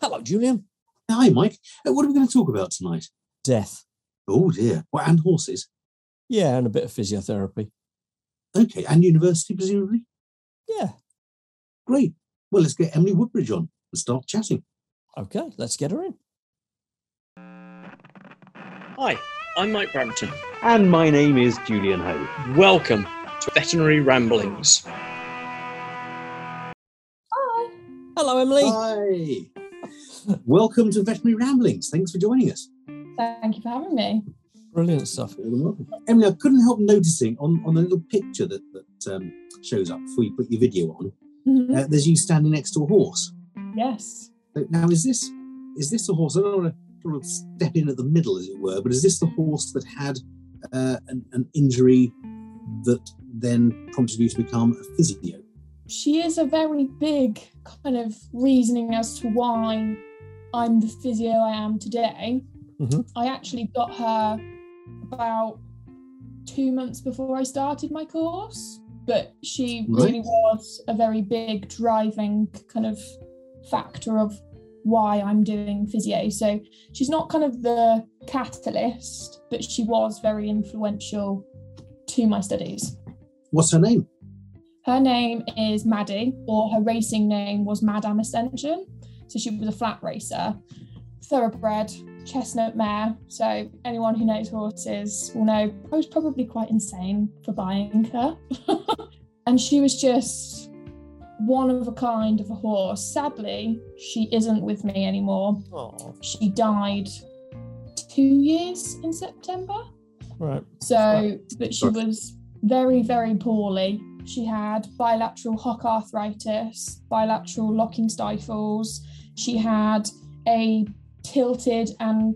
Hello, Julian. Hi, Mike. Uh, what are we going to talk about tonight? Death. Oh dear. Well, and horses. Yeah, and a bit of physiotherapy. Okay, and university presumably. Yeah. Great. Well, let's get Emily Woodbridge on and start chatting. Okay, let's get her in. Hi, I'm Mike Brampton. And my name is Julian Ho. Welcome to Veterinary Ramblings. Hi. Hello, Emily. Hi. Welcome to Veterinary Ramblings. Thanks for joining us. Thank you for having me. Brilliant stuff. You're welcome. Emily, I couldn't help noticing on, on the little picture that, that um, shows up before you put your video on, Mhm. uh, there's you standing next to a horse. Yes. Now, is this is this the horse? I don't want to sort of step in at the middle, as it were, but is this the horse that had uh, an, an injury that then prompted you to become a physio? She is a very big kind of reasoning as to why I'm the physio I am today. Mhm. I actually got her about two months before I started my course, but she really was a very big driving kind of factor of why I'm doing physio. So she's not kind of the catalyst, but she was very influential to my studies. What's her name? Her name is Maddie, or her racing name was Madame Ascension. So she was a flat racer, thoroughbred, chestnut mare. So anyone who knows horses will know I was probably quite insane for buying her. and she was just one of a kind of a horse. Sadly, she isn't with me anymore. Oh, She died two years in September. right. So, but she was very, very poorly. She had bilateral hock arthritis, bilateral locking stifles. She had a tilted and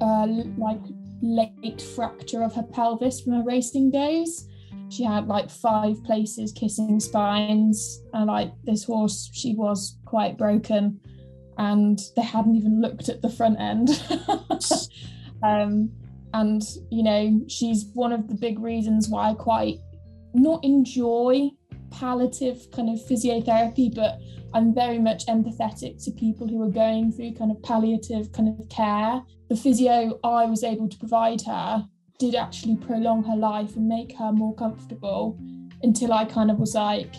uh, like late fracture of her pelvis from her racing days. She had like five places kissing spines, and like this horse, she was quite broken, and they hadn't even looked at the front end. um, and you know she's one of the big reasons why i quite not enjoy palliative kind of physiotherapy but i'm very much empathetic to people who are going through kind of palliative kind of care the physio i was able to provide her did actually prolong her life and make her more comfortable until i kind of was like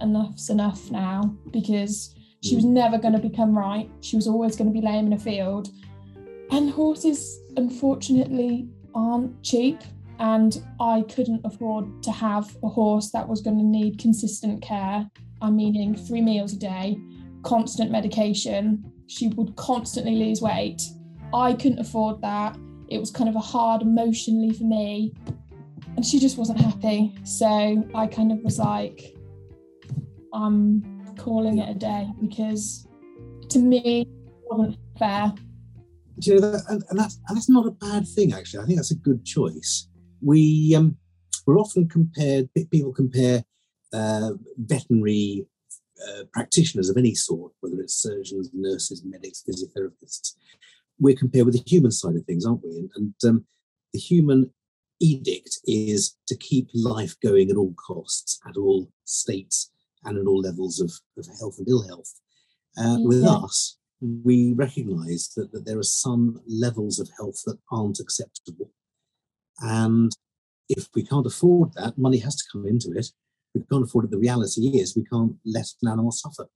enough's enough now because she was mm. never going to become right she was always going to be lame in a field and horses, unfortunately, aren't cheap. And I couldn't afford to have a horse that was going to need consistent care. I'm meaning three meals a day, constant medication. She would constantly lose weight. I couldn't afford that. It was kind of a hard emotionally for me. And she just wasn't happy. So I kind of was like, I'm calling it a day because to me, it wasn't fair. You know and, and that's and that's not a bad thing actually. I think that's a good choice. We um, we're often compared. People compare uh, veterinary uh, practitioners of any sort, whether it's surgeons, nurses, medics, physiotherapists. We're compared with the human side of things, aren't we? And, and um, the human edict is to keep life going at all costs, at all states, and at all levels of, of health and ill health. Uh, With us, we recognize that, that there are some levels of health that aren't acceptable. And if we can't afford that, money has to come into it. We can't afford it, the reality is we can't let an animal suffer.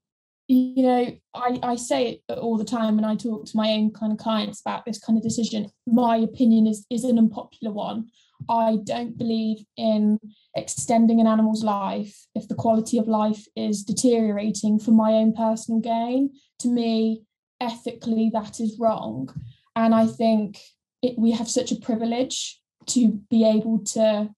you know I, I say it all the time and i talk to my own kind of clients about this kind of decision. My opinion is is an unpopular one. I don't believe in extending an animal's life if the quality of life is deteriorating for my own personal gain. To me ethically that is wrong. And i think it, we have such a privilege to be able to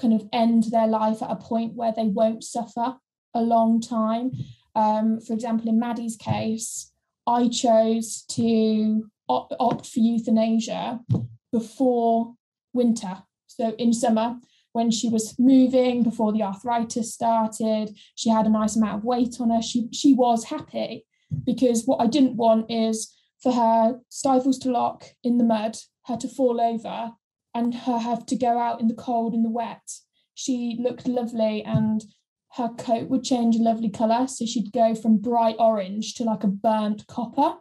kind of end their life at a point where they won't suffer a long time um, for example, in Maddie's case, I chose to opt, opt for euthanasia before winter. So in summer, when she was moving, before the arthritis started, she had a nice amount of weight on her. She she was happy because what I didn't want is for her stifles to lock in the mud, her to fall over, and her have to go out in the cold and the wet. She looked lovely and her coat would change a lovely colour. So she'd go from bright orange to like a burnt copper.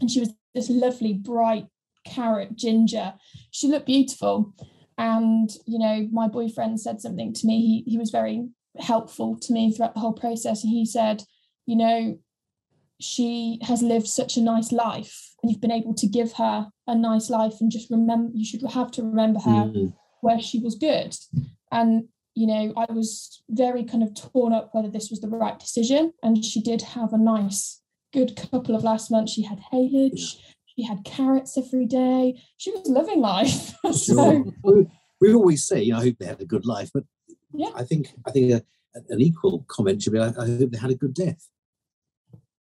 And she was this lovely, bright carrot ginger. She looked beautiful. And, you know, my boyfriend said something to me. He, he was very helpful to me throughout the whole process. And he said, you know, she has lived such a nice life and you've been able to give her a nice life and just remember you should have to remember her Mm. where she was good and you know i was very kind of torn up whether this was the right decision and she did have a nice good couple of last months she had haylage she had carrots every day she was living life so Sure. we, always say, you know, I hope they had a good life, but Yeah. I think I think a, an equal comment should be, I hope they had a good death.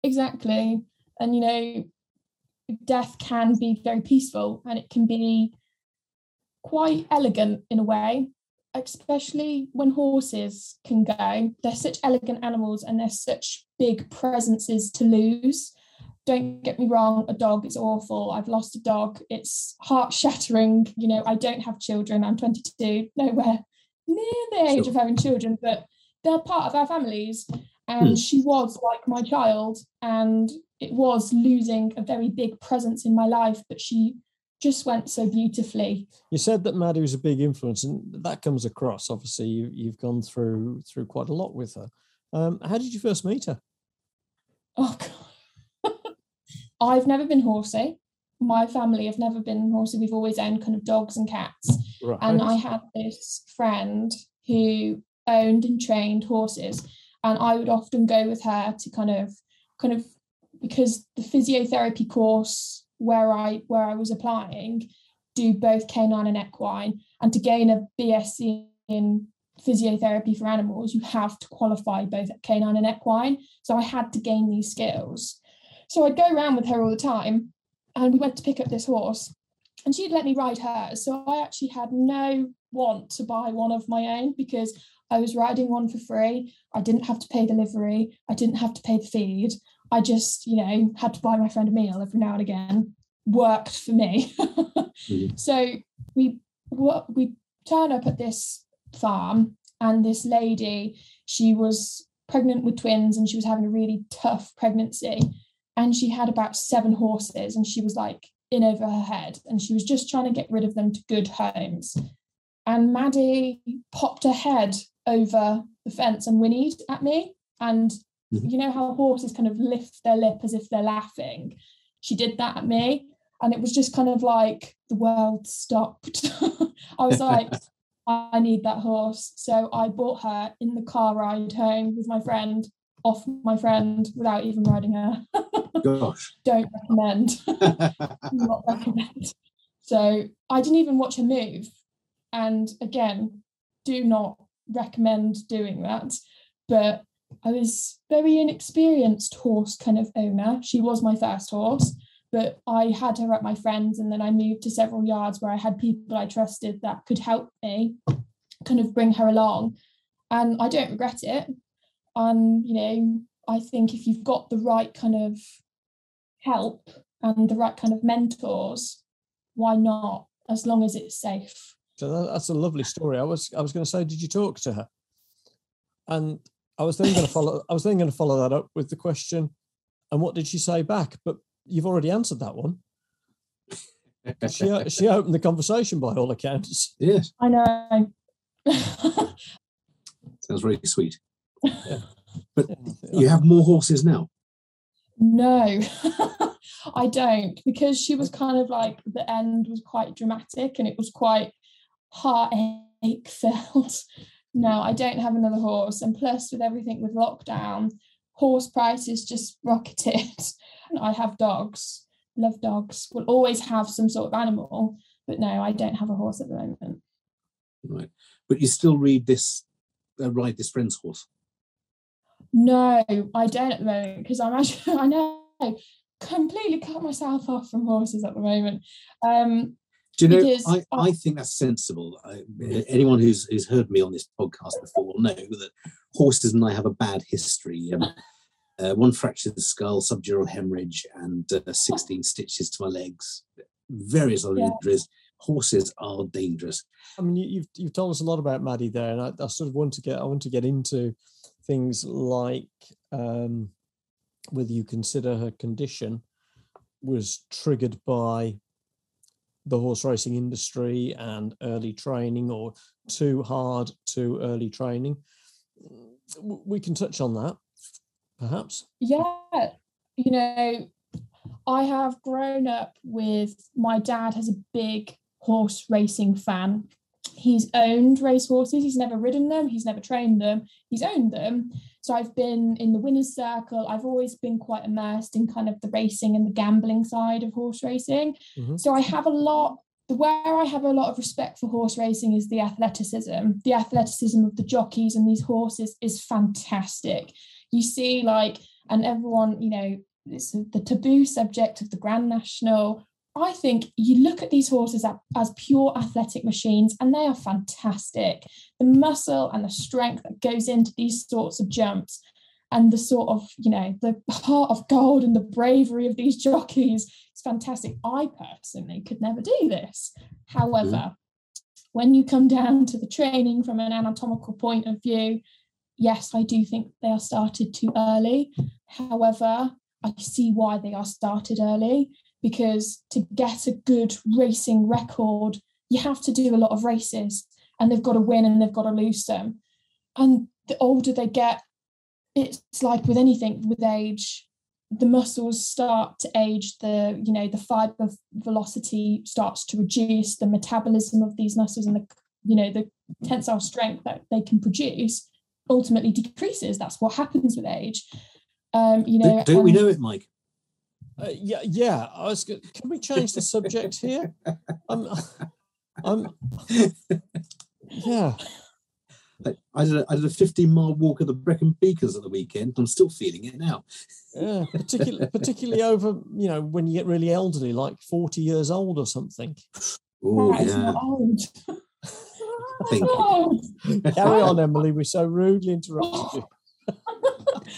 Exactly. And you know, death can be very peaceful and it can be quite elegant in a way, especially when horses can go. They're such elegant animals and they're such big presences to lose. Don't get me wrong, a dog is awful. I've lost a dog. It's heart shattering. You know, I don't have children. I'm 22, nowhere near the age Sure. of having children, but they're part of our families and Hmm. she was like my child and it was losing a very big presence in my life but she just went so beautifully You said that Maddie was a big influence, and that comes across. Obviously, you, you've gone through through quite a lot with her. Um, how did you first meet her? oh god i've never been horsey my family have never been horsey we've always owned kind of dogs and cats Right. and I had this friend who owned and trained horses, and I would often go with her to kind of, kind of, because the physiotherapy course where I where I was applying do both canine and equine, and to gain a BSc in physiotherapy for animals, you have to qualify both canine and equine. So I had to gain these skills. So I'd go around with her all the time, and we went to pick up this horse and she'd let me ride hers. So I actually had no want to buy one of my own because I was riding one for free. I didn't have to pay the livery. I didn't have to pay the feed. I just, you know, had to buy my friend a meal every now and again. Worked for me. Mhm. So we wa- we turn up at this farm, and this lady, she was pregnant with twins, and she was having a really tough pregnancy, and she had about seven horses, and she was like in over her head and she was just trying to get rid of them to good homes. And Maddie popped her head over the fence and whinnied at me. And Mhm. you know how horses kind of lift their lip as if they're laughing? She did that at me. And it was just kind of like the world stopped. I was like, I need that horse. So I bought her in the car ride home with my friend, off my friend without even riding her. Gosh. Don't recommend not recommend. So I didn't even watch her move. And again, do not recommend doing that. But I was very inexperienced horse kind of owner. She was my first horse, but I had her at my friends, and then I moved to several yards where I had people I trusted that could help me kind of bring her along. And I don't regret it. And, you know, I think if you've got the right kind of help and the right kind of mentors, why not? As long as it's safe. So that, that's a lovely story. I was I was going to say, did you talk to her? And I was then going to follow. I was then going to follow that up with the question, and what did she say back? But you've already answered that one. She she opened the conversation by all accounts. yes, I know. sounds very sweet. Yeah, You have more horses now. no, I don't, because she was kind of like the end was quite dramatic and it was quite heartache filled. No, I don't have another horse. And plus, with everything with lockdown, horse prices just rocketed. I have dogs, love dogs, will always have some sort of animal. But no, I don't have a horse at the moment. Right. But you still read this, uh, ride this friend's horse. No, I don't at the moment because I'm actually, I know, completely cut myself off from horses at the moment. Um, Do you know, Because I, I- I think that's sensible. I, anyone who's, who's heard me on this podcast before will know that horses and I have a bad history. Um, uh, one fractured skull, subdural hemorrhage, and uh, 16 stitches to my legs. Various other Yeah. injuries. Horses are dangerous. I mean, you, you've you've told us a lot about Maddie there, and I, I sort of want to get I want to get into things like um, whether you consider her condition was triggered by the horse racing industry and early training or too hard too early training. We can touch on that, perhaps. Yeah, you know, I have grown up with my dad has a big horse racing fan. He's owned racehorses, he's never ridden them, he's never trained them, he's owned them. So I've been in the winner's circle. I've always been quite immersed in kind of the racing and the gambling side of horse racing. Mhm. So I have a lot where I have a lot of respect for horse racing is the athleticism. The athleticism of the jockeys and these horses is fantastic. You see, like, and everyone, you know, it's the taboo subject of the Grand National. I think you look at these horses as, pure athletic machines and they are fantastic. The muscle and the strength that goes into these sorts of jumps and the sort of, you know, the heart of gold and the bravery of these jockeys is fantastic. I personally could never do this. Mm-hmm. However, when you come down to the training from an anatomical point of view, yes, I do think they are started too early. However, I see why they are started early because to get a good racing record, you have to do a lot of races and they've got to win and they've got to lose some. And the older they get, it's like with anything with age, the muscles start to age, the you know, the fiber velocity starts to reduce, the metabolism of these muscles and the you know the tensile strength that they can produce ultimately decreases. That's what happens with age. Um, you know, Don't, don't we know it, Mike? Uh, yeah, yeah. I was. go- Can we change the subject here? I'm. I'm. Yeah. I, I, did a, I did a 15 mile walk at the Brecon Beacons at the weekend. I'm still feeling it now. Yeah, particularly particularly over you know when you get really elderly, like forty years old or something. Oh, That is yeah. old. Thank you. Carry on, Emily. We so rudely interrupted you.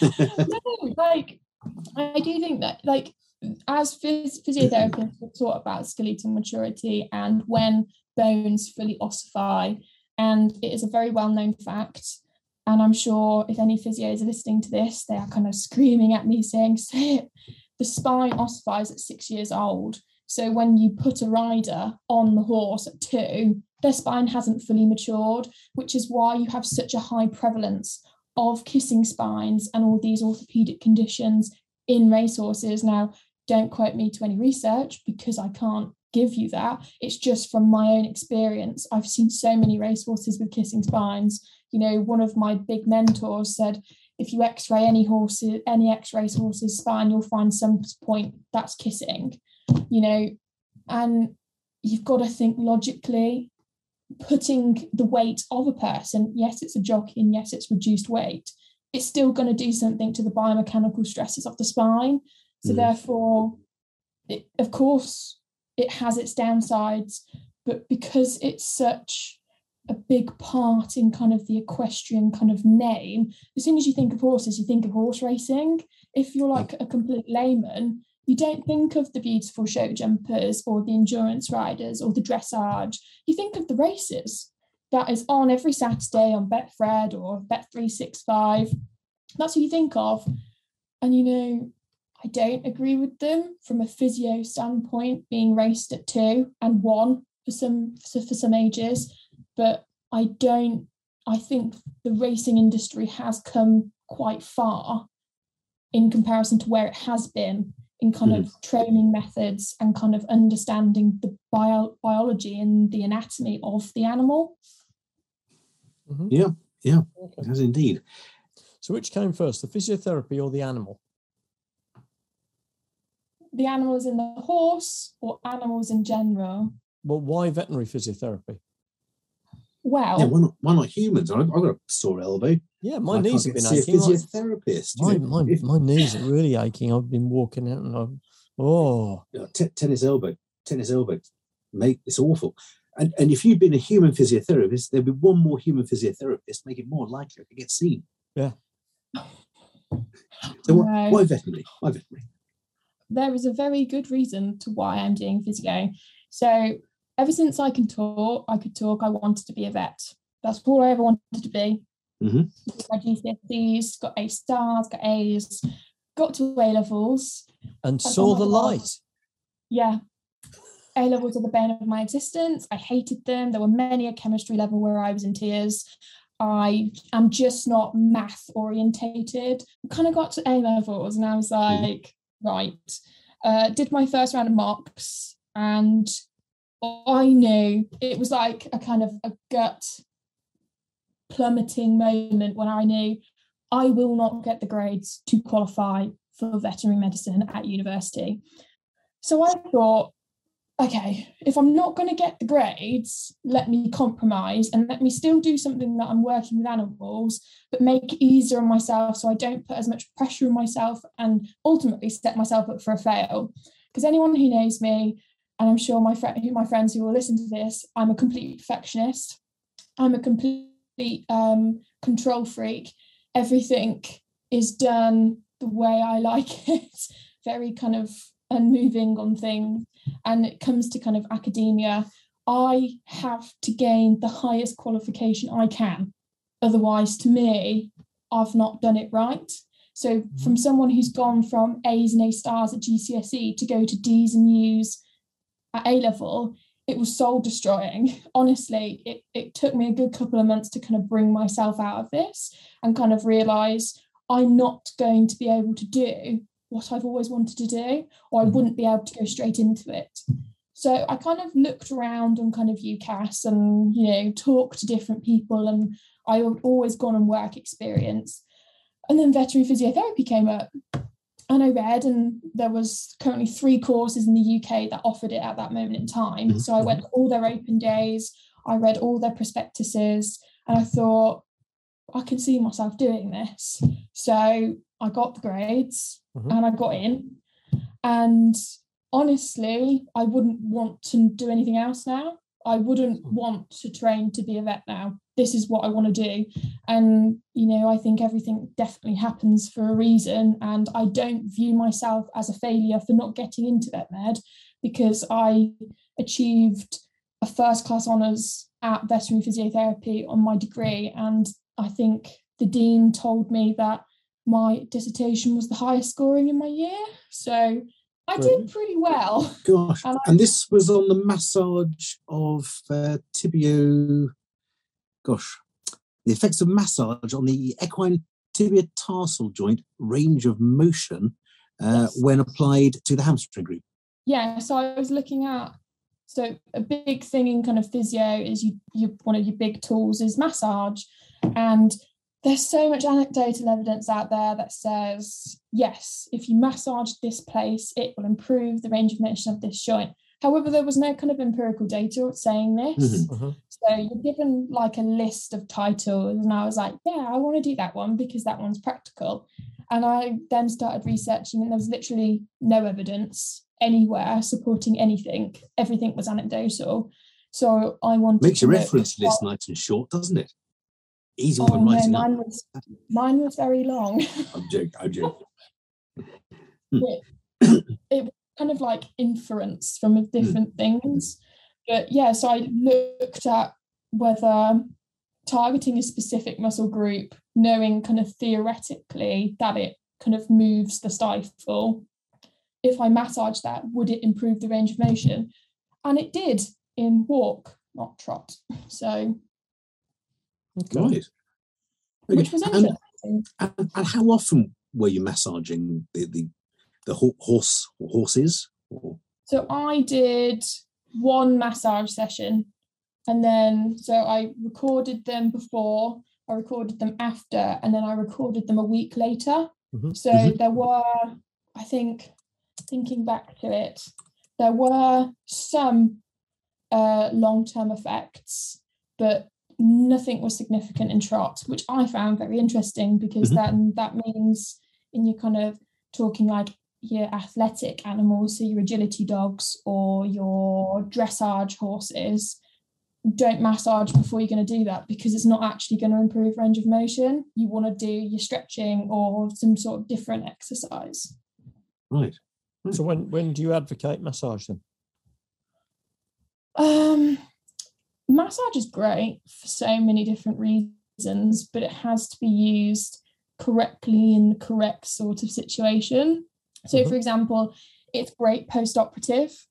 no, like I do think that like as phys- physiotherapists we've taught about skeletal maturity and when bones fully ossify and it is a very well-known fact and I'm sure if any physios are listening to this they are kind of screaming at me saying say it the spine ossifies at six years old so when you put a rider on the horse at two their spine hasn't fully matured which is why you have such a high prevalence of kissing spines and all these orthopedic conditions in racehorses. Now, don't quote me to any research because I can't give you that. It's just from my own experience. I've seen so many racehorses with kissing spines. You know, one of my big mentors said, if you x-ray any horse, any x-race horse's spine, you'll find some point that's kissing, you know, and you've got to think logically putting the weight of a person, yes, it's a jockey and yes, it's reduced weight, it's still going to do something to the biomechanical stresses of the spine. So, Mm. therefore, it, of course, it has its downsides, but because it's such a big part in kind of the equestrian kind of name, as soon as you think of horses, you think of horse racing. If you're like a complete layman, you don't think of the beautiful show jumpers or the endurance riders or the dressage. You think of the races that is on every Saturday on Betfred or Bet365. That's who you think of. And you know, I don't agree with them from a physio standpoint, being raced at two and one for some for, for some ages. But I don't. I think the racing industry has come quite far in comparison to where it has been in kind of training methods and kind of understanding the bio- biology and the anatomy of the animal. Mhm. Yeah, yeah. Okay. It has indeed. So, which came first, the physiotherapy or the animal? The animals in the horse or animals in general. Well, why veterinary physiotherapy? Well, Yeah, why not, why not humans? I've, I've got a sore elbow. Yeah, my I knees have been to see a aching. like- physiotherapist. My, my, my knees are really aching. I've been walking out and I've, oh, you know, te- tennis elbow, tennis elbow, mate, it's awful. And, and if you'd been a human physiotherapist, there'd be one more human physiotherapist, make it more likely to get seen. Yeah. So why, No. why veterinary? Why veterinary? There is a very good reason to why I'm doing physio. So ever since I can talk, I could talk, I wanted to be a vet. That's all I ever wanted to be. Mhm. Did my GCSEs, got A stars, got A's, got to A levels. And saw the light. Yeah. A levels are the bane of my existence. I hated them. There were many a chemistry level where I was in tears. I am just not math orientated. Kind of got to A levels and I was like, right. Uh, did my first round of mocks and I knew it was like a kind of a gut plummeting moment when I knew I will not get the grades to qualify for veterinary medicine at university. So I thought, okay, if I'm not going to get the grades, let me compromise and let me still do something that I'm working with animals, but make it easier on myself so I don't put as much pressure on myself and ultimately set myself up for a fail. Because anyone who knows me, and I'm sure my friend, my friends who will listen to this, I'm a complete perfectionist. I'm a complete um, control freak. Everything is done the way I like it. Very kind of unmoving on things. And it comes to kind of academia. I have to gain the highest qualification I can. Otherwise, to me, I've not done it right. So, mm-hmm. from someone who's gone from A's and A stars at GCSE to go to D's and U's at A level, it was soul destroying. Honestly, it, it took me a good couple of months to kind of bring myself out of this and kind of realize I'm not going to be able to do what I've always wanted to do, or I Mhm. wouldn't be able to go straight into it. So I kind of looked around on kind of UCAS and, you know, talked to different people, and I had always gone on work experience. And then veterinary physiotherapy came up. And I read, and there was currently three courses in the UK that offered it at that moment in time. Mhm, So I went all their open days, I read all their prospectuses, and I thought, I can see myself doing this. So I got the grades Mhm. and I got in. And honestly, I wouldn't want to do anything else now. I wouldn't want to train to be a vet now. This is what I want to do. And, you know, I think everything definitely happens for a reason. And I don't view myself as a failure for not getting into vet med because I achieved a first class honours at veterinary physiotherapy on my degree. And I think the dean told me that my dissertation was the highest scoring in my year. So I Brilliant. did pretty well. Gosh, And I- and this was on the massage of uh, tibio. Gosh, the effects of massage on the equine tibia tarsal joint range of motion uh, Yes. when applied to the hamstring group. yeah so i was looking at so a big thing in kind of physio is you you one of your big tools is massage and there's so much anecdotal evidence out there that says yes if you massage this place it will improve the range of motion of this joint however there was no kind of empirical data saying this Mhm. Mhm. so you're given like a list of titles, and I was like, yeah, I want to do that one because that one's practical. And I then started researching, and there was literally no evidence anywhere supporting anything. Everything was anecdotal. So I wanted Makes to your reference list nice and short, doesn't it? Easy Oh no, writing up. mine was mine was very long. I'm joking. I'm joking. it was kind of like inference from hmm. different things. But yeah, so I looked at whether targeting a specific muscle group, knowing kind of theoretically that it kind of moves the stifle, if I massage that, would it improve the range of motion? And it did in walk, not trot. So, Okay. Right. which was and- interesting. And, and how often were you massaging the the, the ho- horse horses? Or, So I did one massage session and then so I recorded them before, I recorded them after, and then I recorded them a week later. Mhm. So Mhm. there were, I think, thinking back to it, there were some uh, long term effects, but nothing was significant in trot, which I found very interesting because Mhm. then that means in your kind of talking like your athletic animals, so your agility dogs or your dressage horses, don't massage before you're going to do that because it's not actually going to improve range of motion. You want to do your stretching or some sort of different exercise. right. So when when do you advocate massage then? Um, massage is great for so many different reasons. but it has to be used correctly in the correct sort of situation. So, Mhm. for example, it's great post operative,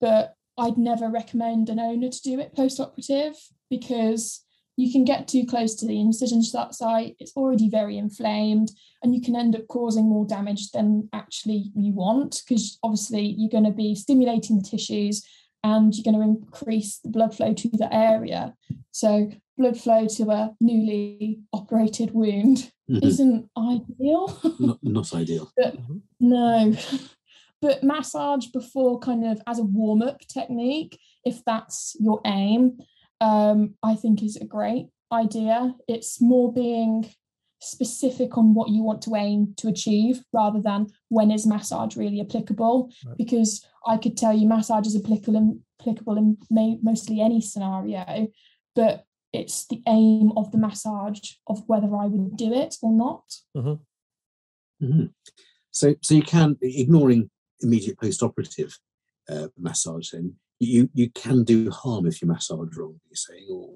but I'd never recommend an owner to do it post operative because you can get too close to the incision site, it's already very inflamed, and you can end up causing more damage than actually you want because obviously you're going to be stimulating the tissues and you're going to increase the blood flow to the area. So, blood flow to a newly operated wound Mhm. isn't ideal. not, not ideal. No. But massage before kind of as a warm-up technique, if that's your aim, um, I think is a great idea. It's more being specific on what you want to aim to achieve rather than when is massage really applicable. Right. Because I could tell you massage is applicable in, applicable in may, mostly any scenario, but it's the aim of the massage of whether I would do it or not. Mhm. So, so you can ignoring immediate post-operative uh, massage. Then you you can do harm if you massage wrong. You're saying, or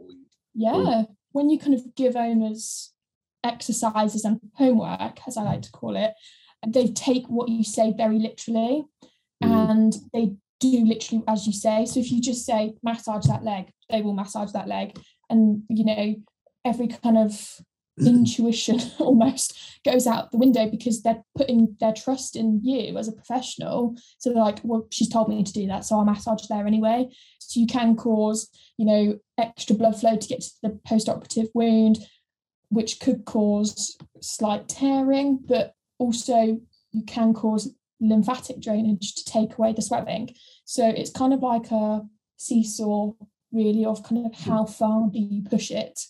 Yeah, when you kind of give owners exercises and homework, as I like to call it, they take what you say very literally Mhm. and they do literally as you say. So if you just say massage that leg, they will massage that leg. And you know, every kind of intuition almost goes out the window because they're putting their trust in you as a professional. So they're like, well, she's told me to do that, so I'll massage there anyway. So you can cause, you know, extra blood flow to get to the post-operative wound, which could cause slight tearing, but also you can cause lymphatic drainage to take away the swelling. So it's kind of like a seesaw, really, of kind of how far do you push it?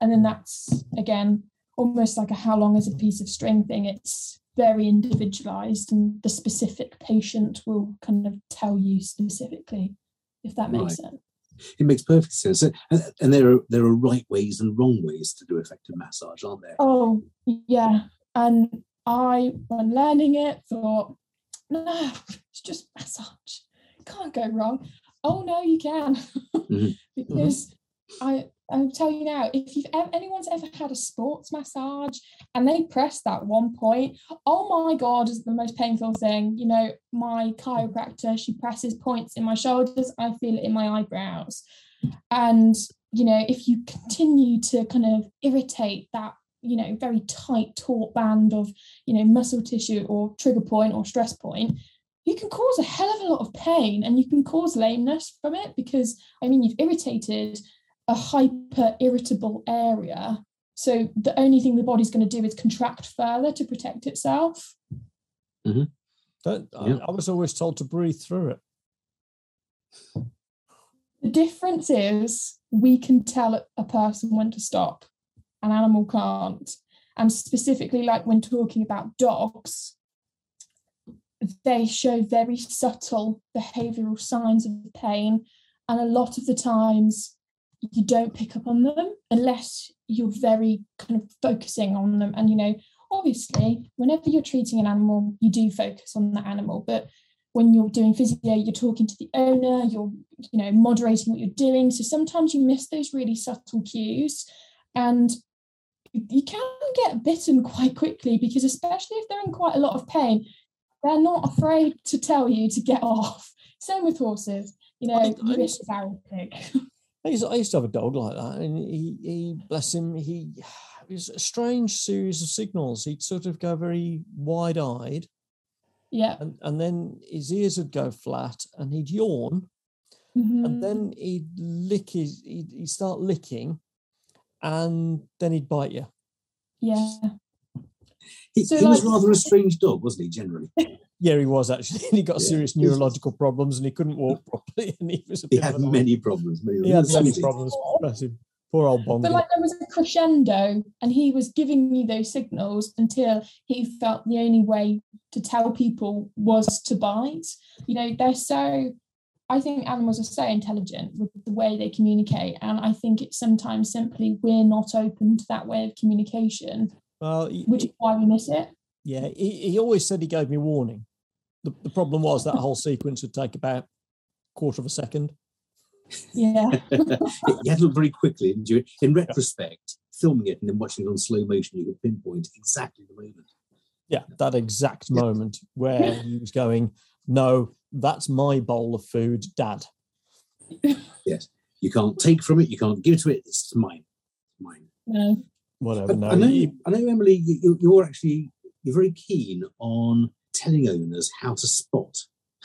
And then that's again almost like a how long is a piece of string thing. It's very individualized, and the specific patient will kind of tell you specifically if that makes Right. sense. It makes perfect sense. And, and there are there are right ways and wrong ways to do effective massage, aren't there? Oh, yeah. And I, when learning it, thought, no, it's just massage. Can't go wrong. Oh no, you can. Mhm. because I I'll tell you now, if you've ever, anyone's ever had a sports massage and they press that one point, oh my god, is the most painful thing. You know, my chiropractor, she presses points in my shoulders, I feel it in my eyebrows. And you know, if you continue to kind of irritate that, you know, very tight taut band of, you know, muscle tissue or trigger point or stress point, you can cause a hell of a lot of pain and you can cause lameness from it because I mean you've irritated a hyper irritable area. So the only thing the body's going to do is contract further to protect itself. Mm-hmm. Don't, I- Yeah. I, was always told to breathe through it. The difference is we can tell a person when to stop, an animal can't. And specifically, like when talking about dogs, they show very subtle behavioral signs of pain. And a lot of the times, you don't pick up on them unless you're very kind of focusing on them. And, you know, obviously, whenever you're treating an animal, you do focus on the animal. But when you're doing physio, you're talking to the owner, you're, you know, moderating what you're doing. So sometimes you miss those really subtle cues. And you can get bitten quite quickly because, especially if they're in quite a lot of pain, they're not afraid to tell you to get off. Same with horses. You know, I- you I miss just- a barrel pig. I used, I used to have a dog like that, and he, he bless him, he it was a strange series of signals. He'd sort of go very wide eyed, yeah. and, and then his ears would go flat, and he'd yawn, Mhm. and then he'd lick his, he'd, he'd start licking, and then he'd bite you. yeah. He, So, he was rather a strange dog, wasn't he? Generally, Yeah, he was actually. He got Yeah. serious neurological problems, and he couldn't walk properly, and he was a he bit had an old- many problems. Many, He had was many problems. Bless him. Poor old Bongo. But like there was a crescendo, and he was giving me those signals until he felt the only way to tell people was to bite. You know, they're so. I think animals are so intelligent with the way they communicate, and I think it's sometimes simply we're not open to that way of communication, well, he- which is why we miss it. Yeah, he, he always said he gave me warning. The, the problem was that whole sequence would take about quarter of a second. Yeah, you had to look very quickly, didn't you? In retrospect, filming it and then watching it on slow motion, you could pinpoint exactly the moment. Yeah, that exact Yeah. moment where he was going, No, that's my bowl of food, Dad. Yes, you can't take from it, you can't give to it. It's mine, mine. No. Whatever. But No, I know, I know, Emily. You, you- you're actually you're very keen on telling owners how to spot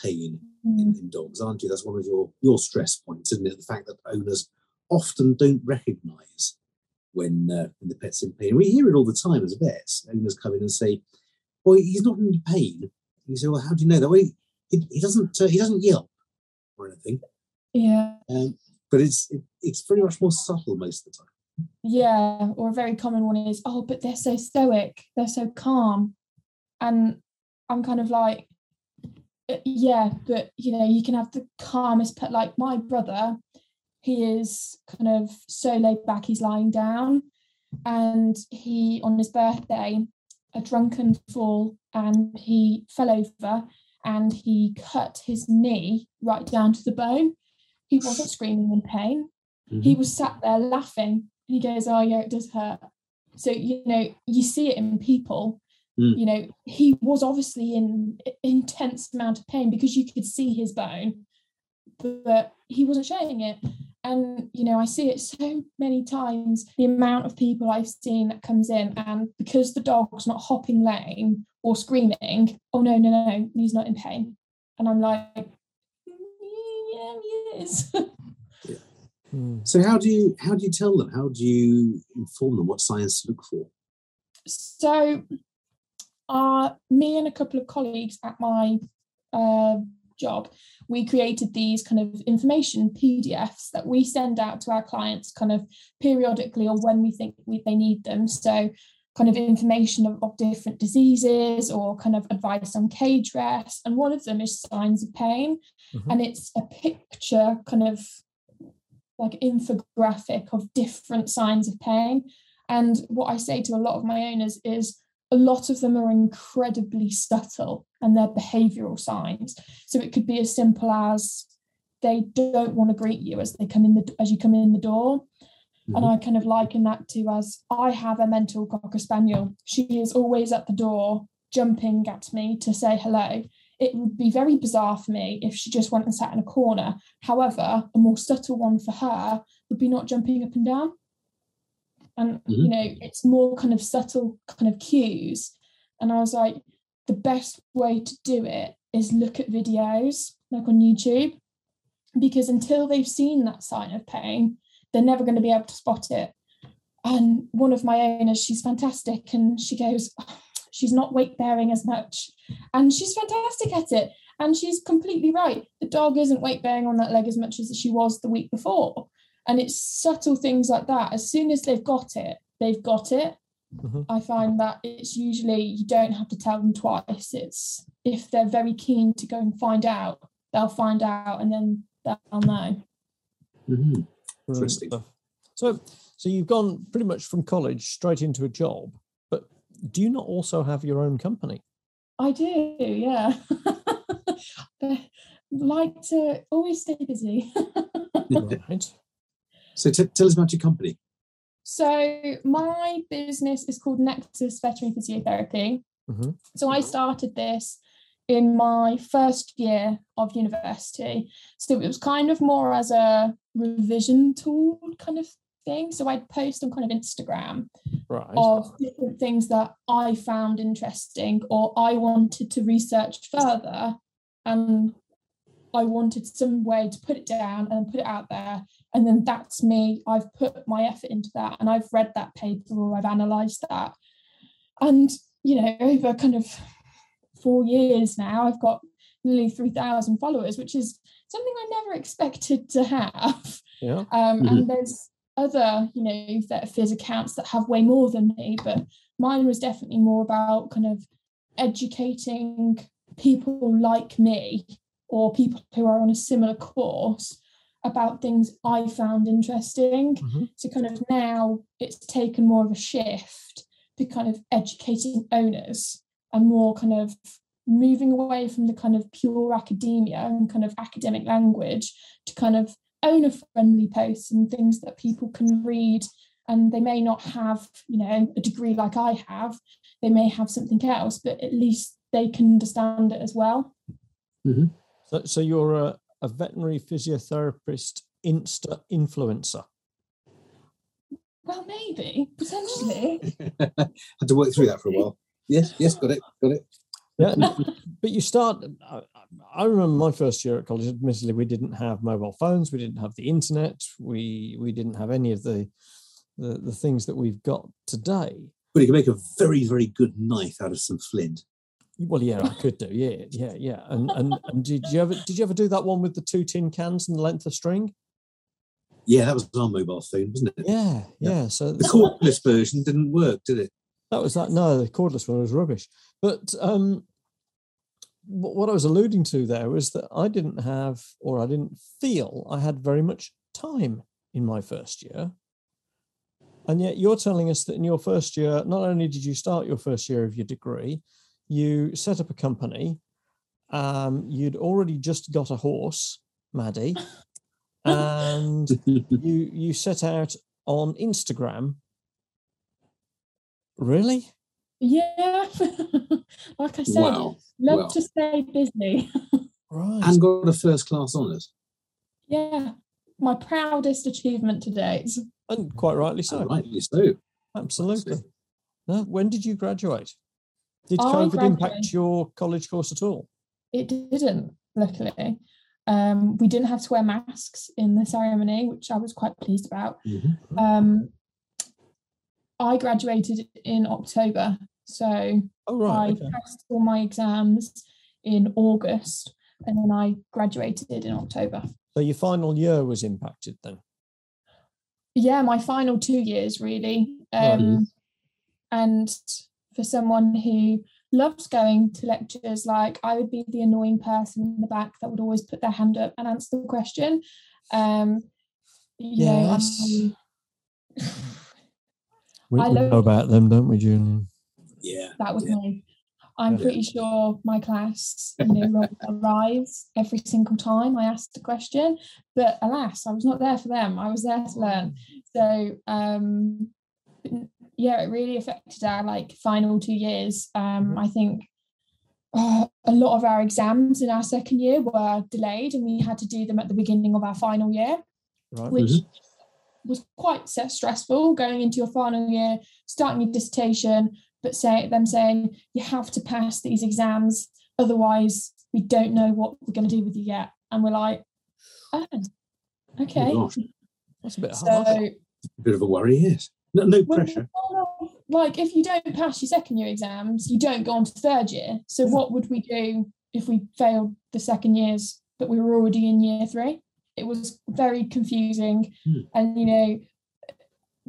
pain in, Mm. in dogs, aren't you? That's one of your your stress points, isn't it? The fact that owners often don't recognise when uh, when the pet's in pain. We hear it all the time as vets. Owners come in and say, "Well, he's not in pain." And you say, "Well, how do you know that?" Well, he, he, he doesn't uh, he doesn't yelp or anything, Yeah. um, but it's it, it's pretty much more subtle most of the time. Yeah, or a very common one is, oh, but they're so stoic, they're so calm. And I'm kind of like, "Uh, yeah, but you know, you can have the calmest pet. Like my brother, he is kind of so laid back, he's lying down. And he, on his birthday, a drunken fall and he fell over and he cut his knee right down to the bone. He wasn't screaming in pain he was sat there laughing and he goes oh yeah it does hurt so you know you see it in people Mm. you know he was obviously in intense amount of pain because you could see his bone but he wasn't showing it and you know i see it so many times the amount of people i've seen that comes in and because the dog's not hopping lame or screaming oh no no no he's not in pain and i'm like yeah he is Hmm. So how do you how do you tell them? How do you inform them what signs to look for? So, uh, me and a couple of colleagues at my uh, job, we created these kind of information PDFs that we send out to our clients kind of periodically or when we think we, they need them. So, kind of information of, of different diseases or kind of advice on cage rest. And one of them is signs of pain. Mhm. And it's a picture kind of like infographic of different signs of pain. And what I say to a lot of my owners is a lot of them are incredibly subtle and they're behavioral signs. So it could be as simple as they don't want to greet you as they come in the as you come in the door. And Mhm. I kind of liken that to as I have a mental cocker spaniel. She is always at the door jumping at me to say hello. It would be very bizarre for me if she just went and sat in a corner. However, a more subtle one for her would be not jumping up and down. And you Mhm. know, it's more kind of subtle kind of cues. And I was like, the best way to do it is look at videos like on YouTube. Because until they've seen that sign of pain, they're never going to be able to spot it. And one of my owners, she's fantastic, and she goes, "Oh, she's not weight bearing as much, and she's fantastic at it. And she's completely right. The dog isn't weight bearing on that leg as much as she was the week before. And it's subtle things like that. As soon as they've got it, they've got it. Mhm. I find that it's usually you don't have to tell them twice. It's if they're very keen to go and find out, they'll find out, and then they'll know. Mhm. Interesting. So, so you've gone pretty much from college straight into a job, but do you not also have your own company? I do, yeah. but like to always stay busy. Right. So t- tell us about your company. so my business is called Nexus Veterinary Physiotherapy. hmm So I started this in my first year of university. So it was kind of more as a revision tool kind of thing. So I'd post on kind of Instagram Right. of different things that I found interesting or I wanted to research further. And I wanted some way to put it down and put it out there. And then that's me. I've put my effort into that and I've read that paper or I've analysed that. And, you know, over kind of four years now, I've got nearly 3,000 followers, which is something I never expected to have. Yeah. Um, Mhm. And there's other, you know, phys accounts that have way more than me, but mine was definitely more about kind of educating people like me or people who are on a similar course about things I found interesting. Mhm. So kind of now it's taken more of a shift to kind of educating owners and more kind of moving away from the kind of pure academia and kind of academic language to kind of owner friendly posts and things that people can read and they may not have you know a degree like i have they may have something else but at least they can understand it as well So, so you're a, a veterinary physiotherapist insta influencer. well maybe potentially Had to work through that for a while. Yes, yes, got it, got it. Yeah, but you start. I, I remember my first year at college. Admittedly, we didn't have mobile phones. We didn't have the internet. We we didn't have any of the the, the things that we've got today. But you can make a very, very good knife out of some flint. Well, yeah, I could do. Yeah, yeah, yeah. And and and did you ever did you ever do that one with the two tin cans and the length of string? Yeah, that was our mobile phone, wasn't it? Yeah, Yeah. yeah. So The cordless version didn't work, did it? That was that. No, the cordless one was rubbish. But um, what I was alluding to there was that I didn't have, or I didn't feel I had very much time in my first year. And yet you're telling us that in your first year, not only did you start your first year of your degree, you set up a company. Um, you'd already just got a horse, Maddie, and you you set out on Instagram. Really? yeah like i said wow. love well. to stay busy Right. And got a first class honours. yeah my proudest achievement to date And quite rightly so. So rightly so. Absolutely. No, when did you graduate? Did I COVID impact your college course at all? it didn't luckily um, we didn't have to wear masks in the ceremony which i was quite pleased about Mhm. um, i graduated in october so Oh, right. i Okay. passed all my exams in august and then i graduated in october So your final year was impacted then? yeah my final two years really Right. um, and for someone who loves going to lectures like i would be the annoying person in the back that would always put their hand up and answer the question um you know, Yes. I'm- We, I we love- know about them, don't we, Julian? Yeah. that was Yeah. me i'm Yeah. pretty sure my class you know rolled their eyes every single time i asked a question but alas i was not there for them i was there to learn so um yeah it really affected our like final two years um i think uh, a lot of our exams in our second year were delayed and we had to do them at the beginning of our final year Right. which was quite stressful going into your final year, starting your dissertation, but say them saying you have to pass these exams, otherwise we don't know what we're going to do with you yet. And we're like, oh, okay. gosh. That's a bit hard. so Bit of a worry, yes. No, no pressure. like if you don't pass your second year exams, you don't go on to third year. So what would we do if we failed the second years, but we were already in year three? It was very confusing, Hmm. and you know,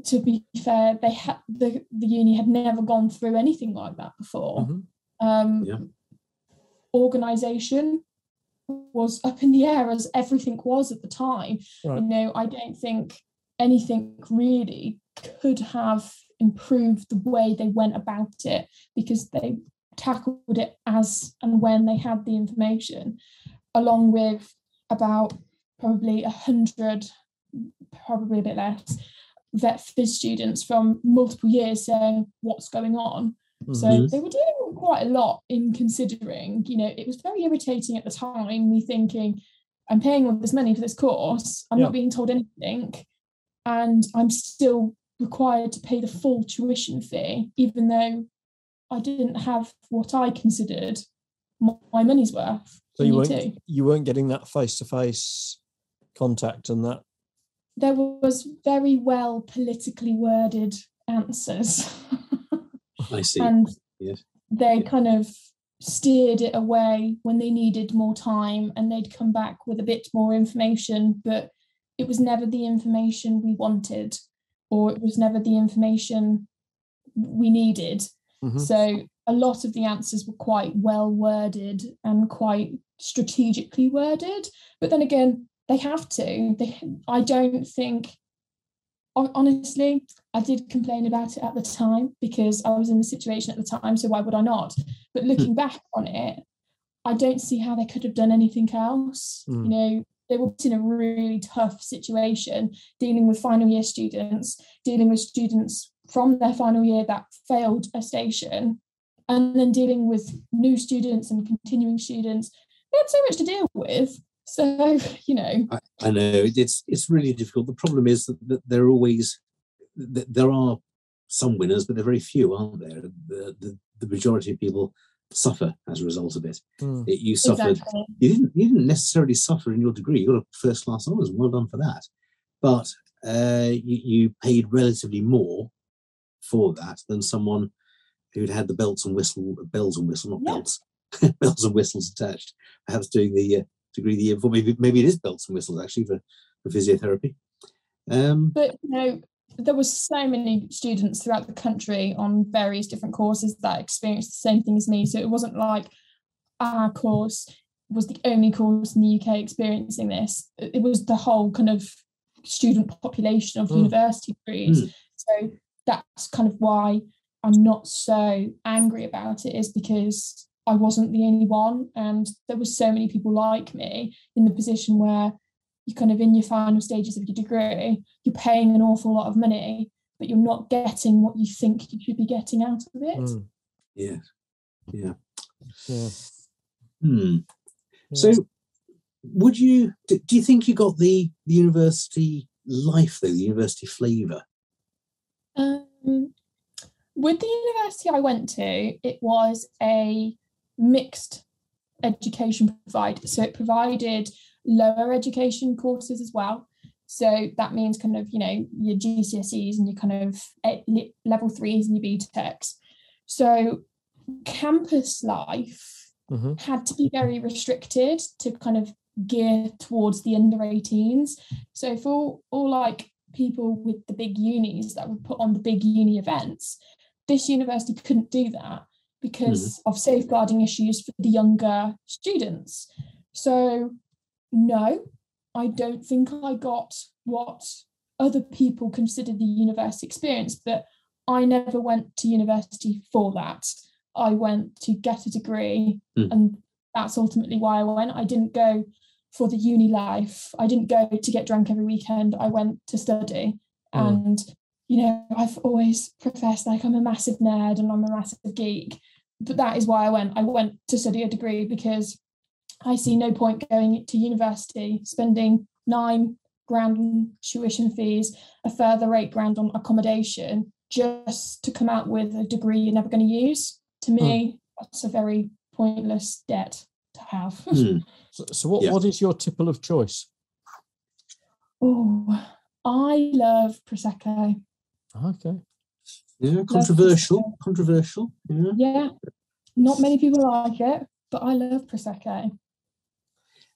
to be fair, they had the the uni had never gone through anything like that before. Mhm. Um, Yeah. Organization was up in the air as everything was at the time Right. you know i don't think anything really could have improved the way they went about it because they tackled it as and when they had the information along with about probably a hundred probably a bit less vet phys students from multiple years saying what's going on so Mhm. they were doing quite a lot in considering, you know, it was very irritating at the time, me thinking, I'm paying all this money for this course, I'm Yeah. not being told anything, and I'm still required to pay the full tuition fee, even though I didn't have what I considered my, my money's worth. So you weren't two. you weren't getting that face to face contact and that. There was very well politically worded answers. I see. and Yes. they kind of steered it away when they needed more time and they'd come back with a bit more information but it was never the information we wanted or it was never the information we needed. Mhm. so a lot of the answers were quite well worded and quite strategically worded. But then again they have to. They i don't think honestly i did complain about it at the time because i was in the situation at the time so why would i not? But looking back on it i don't see how they could have done anything else Mm. you know they were in a really tough situation, dealing with final year students, dealing with students from their final year that failed a station, and then dealing with new students and continuing students. They had so much to deal with. So, you know. I, I know it's it's really difficult. The problem is that, that there are always that there are some winners, but they're very few, aren't there? The, the, the majority of people suffer as a result of it. Mm. it you suffered. Exactly. You didn't. You didn't necessarily suffer in your degree. You got a first class honours. Well done for that. But uh, you, you paid relatively more for that than someone who'd had the belts and whistle, bells and whistle, not Yeah. belts, bells and whistles attached. Perhaps doing the uh, degree the year before. Maybe maybe it is belts and whistles actually for, for physiotherapy. Um, But you know, there was so many students throughout the country on various different courses that experienced the same thing as me. So it wasn't like our course was the only course in the UK experiencing this. It was the whole kind of student population of Mm. university degrees. Mm. So that's kind of why I'm not so angry about it, is because I wasn't the only one. And there were so many people like me in the position where you're kind of in your final stages of your degree, you're paying an awful lot of money, but you're not getting what you think you should be getting out of it. Mm. yeah, yeah. Yeah. Hmm. Yeah. So, would you? Do, do you think you got the, the university life though, the university flavour? Um, with the university I went to, it was a mixed education provider. So it provided lower education courses as well. So that means kind of, you know, your GCSEs and your kind of level threes and your BTECs. So campus life Mhm. had to be very restricted to kind of gear towards the under 18s. So for all, all like people with the big unis that would put on the big uni events, this university couldn't do that because of safeguarding issues for the younger students. So no, I don't think I got what other people consider the university experience, but I never went to university for that. I went to get a degree, Mm. and that's ultimately why I went. I didn't go for the uni life. I didn't go to get drunk every weekend. I went to study. Mm. And, you know, I've always professed like I'm a massive nerd and I'm a massive geek. But that is why I went. I went to study a degree because I see no point going to university, spending nine grand on tuition fees, a further eight grand on accommodation, just to come out with a degree you're never going to use. To me, that's a very pointless debt to have. Hmm. So, so what, Yeah. what is your tipple of choice? oh, I love prosecco. Okay. Yeah, controversial. Controversial. Yeah. Yeah, not many people like it, but I love prosecco.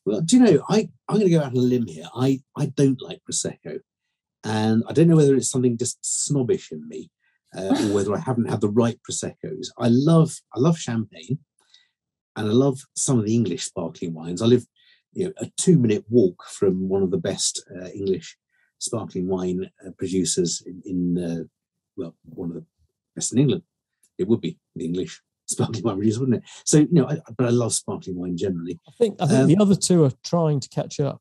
Well, do you know? I I'm going to go out on a limb here. I I don't like prosecco, and I don't know whether it's something just snobbish in me, uh, or whether I haven't had the right proseccos. I love I love champagne, and I love some of the English sparkling wines. I live, you know, a two minute walk from one of the best uh, English sparkling wine uh, producers in, in uh, well, one of the best in England. It would be the English sparkling wine producer, wouldn't it? So you know, I, but I love sparkling wine generally. I think I think Um, the other two are trying to catch up.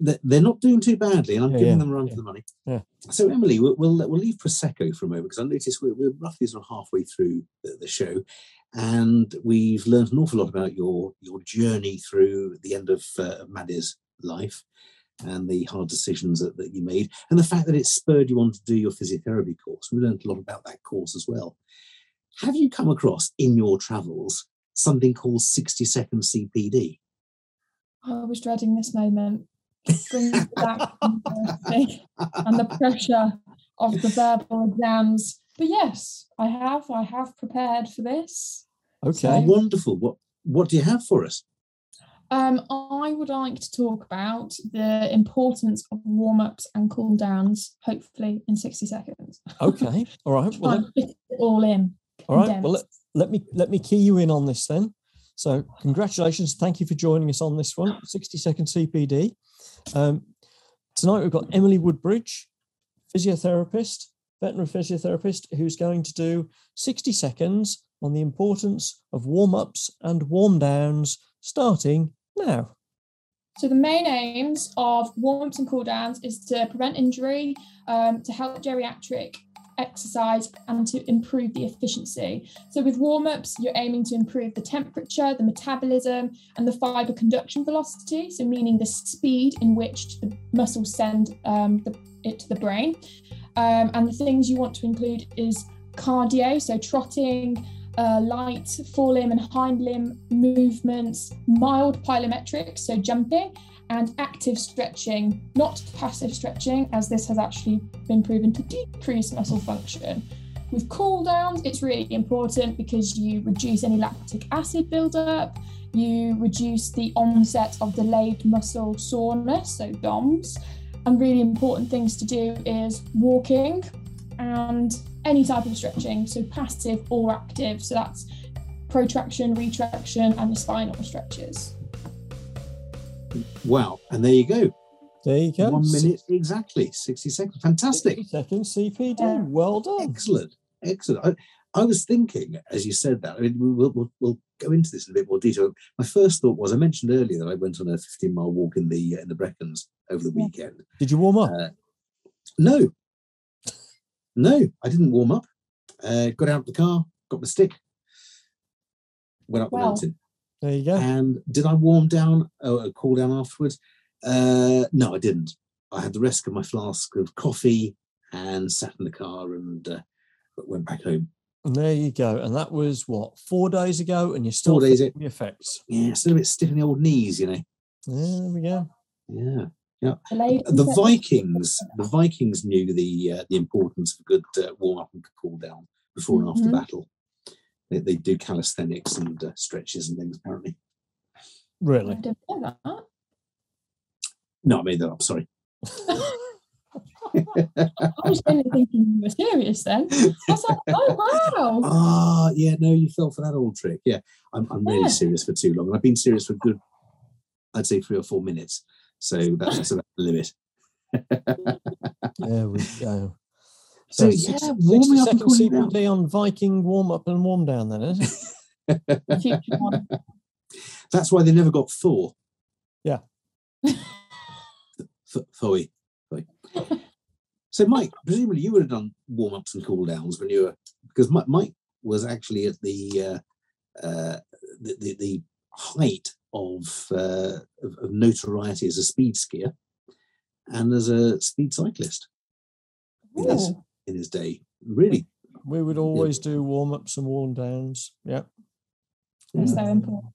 they're, they're not doing too badly, and I'm Yeah, giving yeah, them a run yeah, for the money. yeah. So Emily, we'll, we'll we'll leave prosecco for a moment because I noticed we're, we're roughly sort of halfway through the, the show, and we've learned an awful lot about your your journey through the end of uh, Maddie's life and the hard decisions that, that you made, and the fact that it spurred you on to do your physiotherapy course. We learned a lot about that course as well. Have you come across in your travels something called 60 second CPD? I was dreading this moment. Brings me back and the pressure of the verbal exams. But yes, I have. I have prepared for this. Okay. So- Wonderful. What what do you have for us? Um, I would like to talk about the importance of warm ups and cool downs, hopefully in 60 seconds. Okay. All right. Well, Try let, and fit it all in. all right. Well, let, let me let me key you in on this then. So, congratulations. Thank you for joining us on this one. 60 second CPD. Um, tonight we've got Emily Woodbridge, physiotherapist, veterinary physiotherapist, who's going to do 60 seconds on the importance of warm ups and warm downs starting now. So the main aims of warm-ups and cool-downs is to prevent injury, um, to help geriatric exercise and to improve the efficiency. So with warm-ups, you're aiming to improve the temperature, the metabolism, and the fiber conduction velocity. So meaning the speed in which the muscles send um, the, it to the brain. Um, and the things you want to include is cardio, so trotting, uh, light forelimb and hind limb movements, mild plyometrics, so jumping, and active stretching, not passive stretching, as this has actually been proven to decrease muscle function. With cool downs, it's really important because you reduce any lactic acid buildup, you reduce the onset of delayed muscle soreness, so DOMS. And really important things to do is walking and any type of stretching, so passive or active. So that's protraction, retraction, and the spinal stretches. Wow. And there you go. There you go. One minute exactly, 60 seconds. Fantastic. 60 seconds CPD. Yeah. Well done. Excellent. Excellent. I, I was thinking as you said that, I mean, we'll, we'll, we'll go into this in a bit more detail. My first thought was I mentioned earlier that I went on a 15 mile walk in the in the Brecons over the Yeah. weekend. Did you warm up? Uh, no, no, I didn't warm up. Uh, got out of the car, got my stick, went up the mountain. there you go. And did I warm down, or uh, cool down afterwards? Uh, no, I didn't. I had the rest of my flask of coffee and sat in the car and uh, went back home. And there you go. And that was what, four days ago? And you're still Four days feeling the effects. Yeah, still a bit stiff in the old knees, you know. There we go. Yeah. Delayed The Vikings, the Vikings knew the uh, the importance of a good uh, warm up and cool down before and after Mhm. battle. They, they do calisthenics and uh, stretches and things. Apparently, I Really? didn't know that. no, I made that up. Sorry. I was only thinking you were serious then. I was like, oh wow. Ah, yeah, no, you fell for that old trick. Yeah, I'm, I'm really Yeah. serious for too long, and I've been serious for a good, I'd say three or four minutes. So that's, that's about the limit. There we go. So, six- yeah, 60 warming up and seconds cooling down. CPD on Viking warm up and warm down, then, is it? That's why they never got Thor. Yeah. Th- Thoy. Thoy. So, Mike, presumably you would have done warm ups and cool downs when you were because Mike was actually at the uh, uh, the, the, the height of, uh, of of notoriety as a speed skier and as a speed cyclist Yes. Ooh. in his day. Really, We would always do warm ups and warm downs. Yeah. It's so important.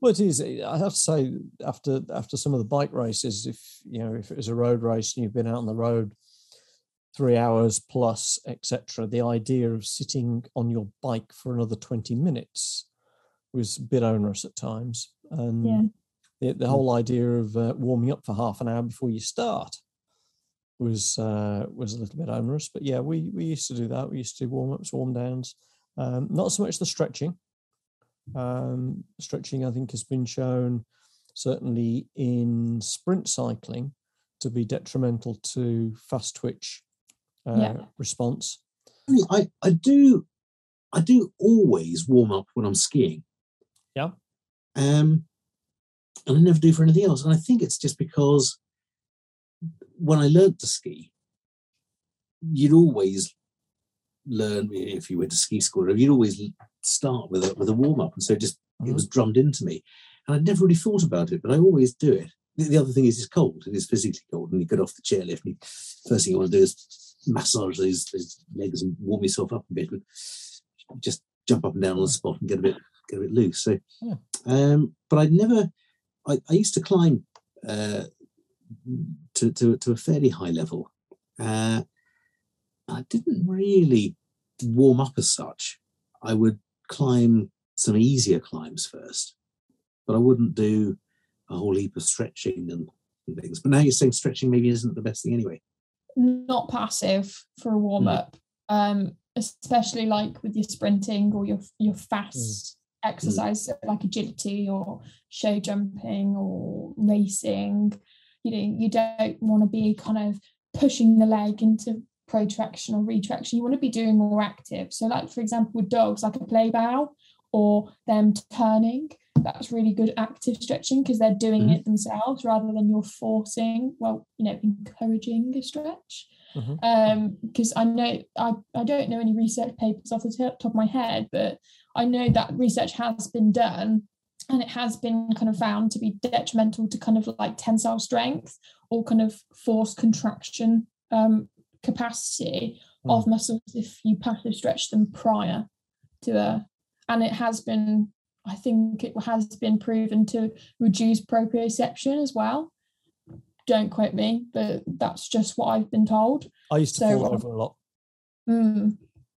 Well, it is. I have to say, after after some of the bike races, if you know, if it was a road race and you've been out on the road three hours plus, etc., the idea of sitting on your bike for another twenty minutes was a bit onerous at times, and Yeah. the, the whole idea of uh, warming up for half an hour before you start was uh, was a little bit onerous. But yeah, we we used to do that. We used to do warm ups, warm downs. Um, not so much the stretching. Um, stretching, I think, has been shown certainly in sprint cycling to be detrimental to fast twitch uh, Yeah. response. I, I I do I do always warm up when I'm skiing. Yeah. Um, and I never do for anything else. And I think it's just because when I learned to ski, you'd always learn if you went to ski school, you'd always start with a with a warm up, and so just it Mhm. was drummed into me. And I'd never really thought about it, but I always do it. The, the other thing is, it's cold. It is physically cold, and you get off the chairlift. And you, first thing you want to do is massage those, those legs and warm yourself up a bit. But just jump up and down on the spot and get a bit get a bit loose. So, Yeah. um, but I'd never. I, I used to climb uh, to, to to a fairly high level. Uh, I didn't really warm up as such. I would climb some easier climbs first, but I wouldn't do a whole heap of stretching and, and things. But now you're saying stretching maybe isn't the best thing anyway. Not passive for a warm up. Um, especially like with your sprinting or your your fast exercise so like agility or show jumping or racing. You know, you don't want to be kind of pushing the leg into protraction or retraction. You want to be doing more active. So, like for example, with dogs, like a play bow or them turning. that's really good active stretching because they're doing Mhm. it themselves rather than you're forcing, well, you know, encouraging a stretch. Mhm. Um, because I know I, I don't know any research papers off the top of my head, but I know that research has been done and it has been kind of found to be detrimental to kind of like tensile strength or kind of force contraction um, capacity of muscles if you passive stretch them prior to a and it has been i think it has been proven to reduce proprioception as well don't quote me but that's just what i've been told I used to So, fall over a lot. Mm,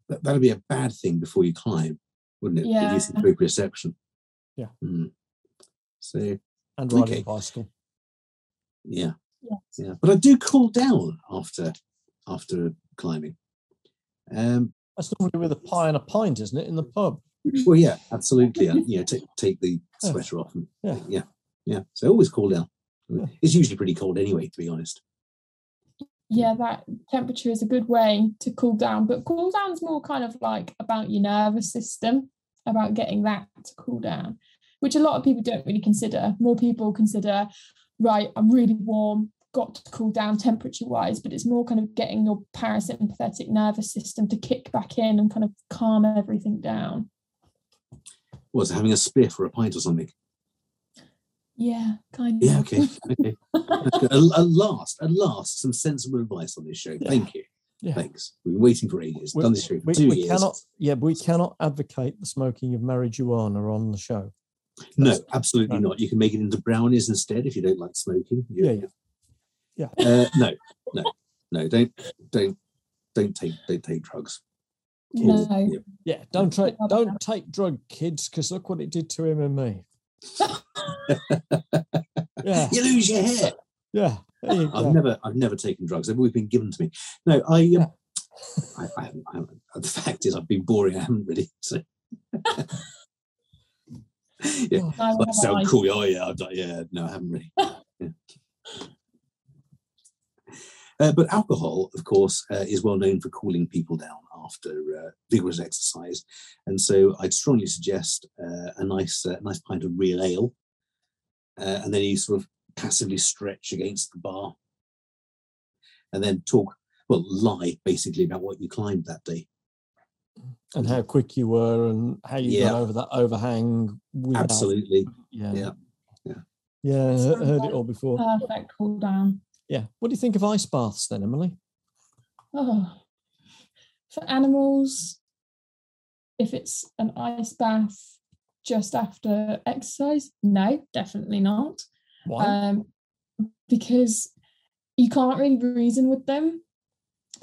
That, that'd be a bad thing before you climb, wouldn't it? Yeah. Reducing proprioception. Yeah. Mm. So And riding okay. a bicycle. yeah, yes. yeah. But I do cool down after after climbing. Um, That's normally with a pie and a pint, isn't it, in the pub? well, yeah, absolutely. And, you know, take take the Yeah. sweater off and Yeah. yeah, yeah. So always cool down. It's usually pretty cold anyway, to be honest. yeah that temperature is a good way to cool down but cool down's more kind of like about your nervous system about getting that to cool down which a lot of people don't really consider more people consider right i'm really warm got to cool down temperature wise but it's more kind of getting your parasympathetic nervous system to kick back in and kind of calm everything down Was having a spliff or a pint or something? Yeah kind of. Yeah. Okay. Okay. At, at last, at last, some sensible advice on this show. Yeah. Thank you. Yeah. Thanks. We've been waiting for ages. We- Done this show for We, two we years. cannot, yeah, but we cannot advocate the smoking of marijuana on the show. No, That's- absolutely no. not. You can make it into brownies instead if you don't like smoking. You- Yeah, yeah. Yeah. Uh, no, no, no. Don't, don't, don't take, don't take drugs. no Yeah. Yeah, don't try, don't take drug, kids, because look what it did to him and me. Yeah, You lose your hair. yeah. You I've never, I've never taken drugs. They've always been given to me. No, I, um, I, I, haven't, I haven't. The fact is, I've been boring. I haven't really. So. yeah, Neither that have sound cool. Oh yeah, I've done, yeah. No, I haven't really. Yeah. Uh, but alcohol, of course, uh, is well known for cooling people down after uh, vigorous exercise, and so I'd strongly suggest uh, a nice, uh, nice pint of real ale, uh, and then you sort of passively stretch against the bar, and then talk, well, lie basically about what you climbed that day. and how quick you were and how you Yeah. got over that overhang. Without, Absolutely, Yeah. Yeah. Yeah. Sounds he- heard like it all before. perfect cool down Yeah. What do you think of ice baths then, Emily? Oh, for animals, if it's an ice bath just after exercise, no, definitely not. Why? Um, because you can't really reason with them.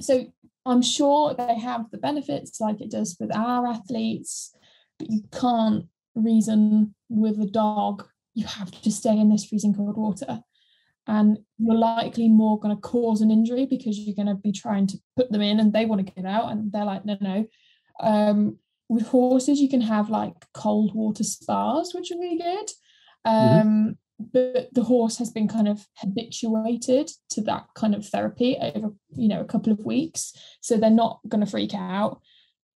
So I'm sure they have the benefits like it does with our athletes, but you can't reason with a dog. You have to stay in this freezing cold water. And you're likely more going to cause an injury because you're going to be trying to put them in and they want to get out and they're like, no, no. Um, with horses, you can have like cold water spas, which are really good. Mhm. Um, But the horse has been kind of habituated to that kind of therapy over, you know, a couple of weeks. So they're not going to freak out.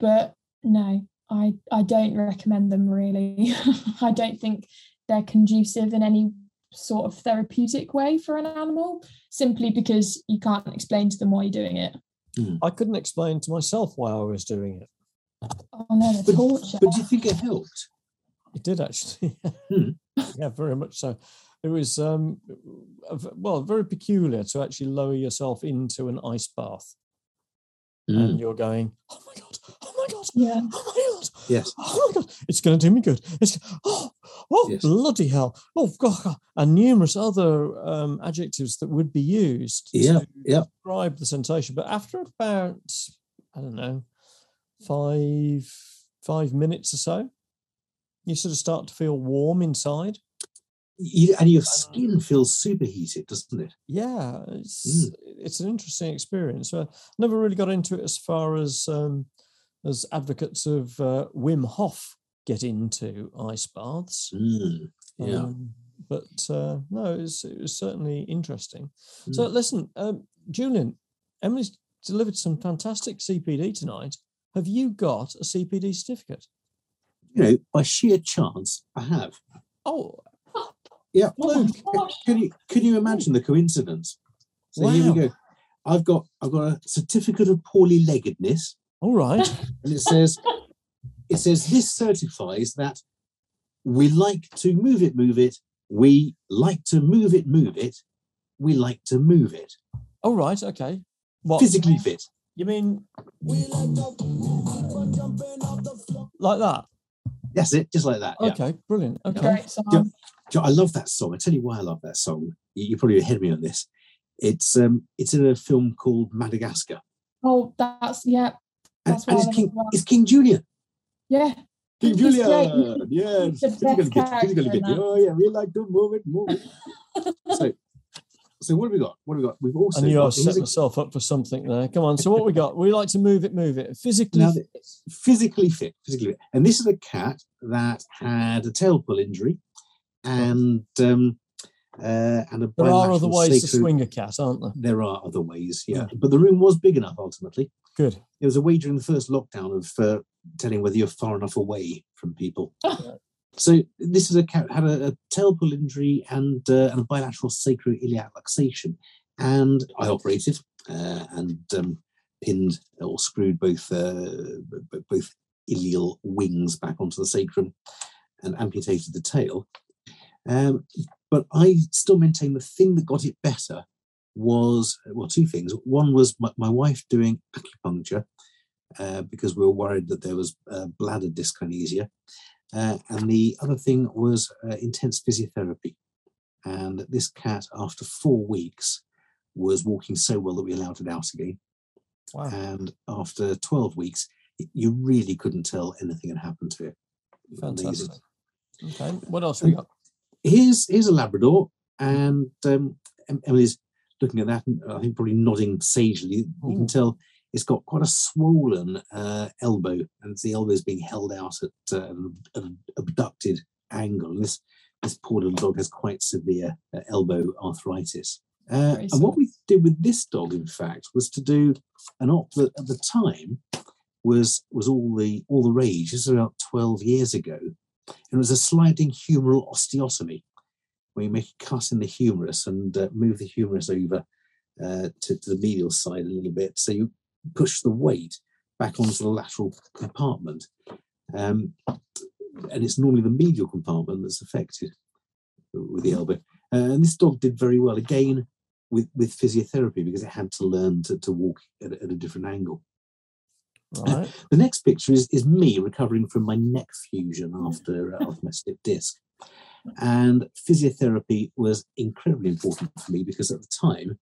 But no, I, I don't recommend them really. I don't think they're conducive in any sort of therapeutic way for an animal simply because you can't explain to them why you're doing it. I couldn't explain to myself why I was doing it. Oh no, the But- torture. But do you think it helped? It did actually. Hmm. yeah, very much so. It was um, well, very peculiar to actually lower yourself into an ice bath, Mm. and you're going, "Oh my god! Oh my god! yeah. Oh my god! Yes. Oh my god! It's going to do me good! It's oh oh Yes. bloody hell! Oh god!" And numerous other um, adjectives that would be used Yeah, to yeah. describe the sensation. But after about I don't know five five minutes or so, you sort of start to feel warm inside. You, and your skin feels superheated, doesn't it? yeah it's it's an interesting experience I never really got into it as far as um as advocates of uh, wim hof get into ice baths Mm. Yeah. um, but uh, no it was, it was certainly interesting so Mm. listen um, julian emily's delivered some fantastic cpd tonight have you got a cpd certificate you know, by sheer chance, I have. Oh, Yeah. Oh Luke. gosh. Can you can you imagine the coincidence? So here Wow. we go. I've got I've got a certificate of poorly leggedness, all right. and it says it says this certifies that we like to move it, move it. We like to move it, move it. We like to move it. All right. Okay. What? Physically fit. You mean like that? That's it, just like that. Yeah. Okay. Brilliant. Okay. Great song. Do you I love that song. I tell you why I love that song. You, you probably ahead of me on this. It's um it's in a film called Madagascar. Oh, that's yeah, And, That's and why I it's King it it's King Julien. yeah. King He's Julian. Yeah. He's the Physically best fit, physically character fit. in that. Oh yeah, we like to move it, move it. so so what have we got? What have we got? We've also I knew I got, was here's setting myself up for something there. Come on. So what we got? We like to move it, move it. Physically. now, fit. physically fit, physically fit. And this is a cat that had a tail pull injury and um uh and a there are other ways to swing a cat, aren't there? There are other ways, yeah. Yeah. But the room was big enough ultimately. Good. It was a way during the first lockdown of uh, telling whether you're far enough away from people. so this is a had a, a tail pull injury and uh, and a bilateral sacroiliac luxation, and I operated uh, and um, pinned or screwed both uh, both ilial wings back onto the sacrum and amputated the tail. Um, but I still maintain the thing that got it better was well two things. One was my, my wife doing acupuncture uh, because we were worried that there was uh, bladder dyskinesia, and the other thing was uh, intense physiotherapy. And this cat, after four weeks, was walking so well that we allowed it out again. Wow. And after twelve weeks, y- you really couldn't tell anything had happened to it. Amazing Fantastic. Okay. What else we got? here's here's a Labrador, and um, Em- Emily's looking at that, and I think probably nodding sagely. You can tell it's got quite a swollen uh, elbow, and the elbow is being held out at, uh, an abducted angle. And this this poor little dog has quite severe uh, elbow arthritis. Uh, and what we did with this dog, in fact, was to do an op that at the time was was all the all the rage. This was about twelve years ago. It was a sliding humeral osteotomy, where you make a cut in the humerus and uh, move the humerus over uh, to, to the medial side a little bit. So you push the weight back onto the lateral compartment. Um, and it's normally the medial compartment that's affected with the elbow. Uh, and this dog did very well again with, with physiotherapy because it had to learn to, to walk at, a- at a different angle. Right. The next picture is, is me recovering from my neck fusion after uh, after my slipped disc. And physiotherapy was incredibly important for me because at the time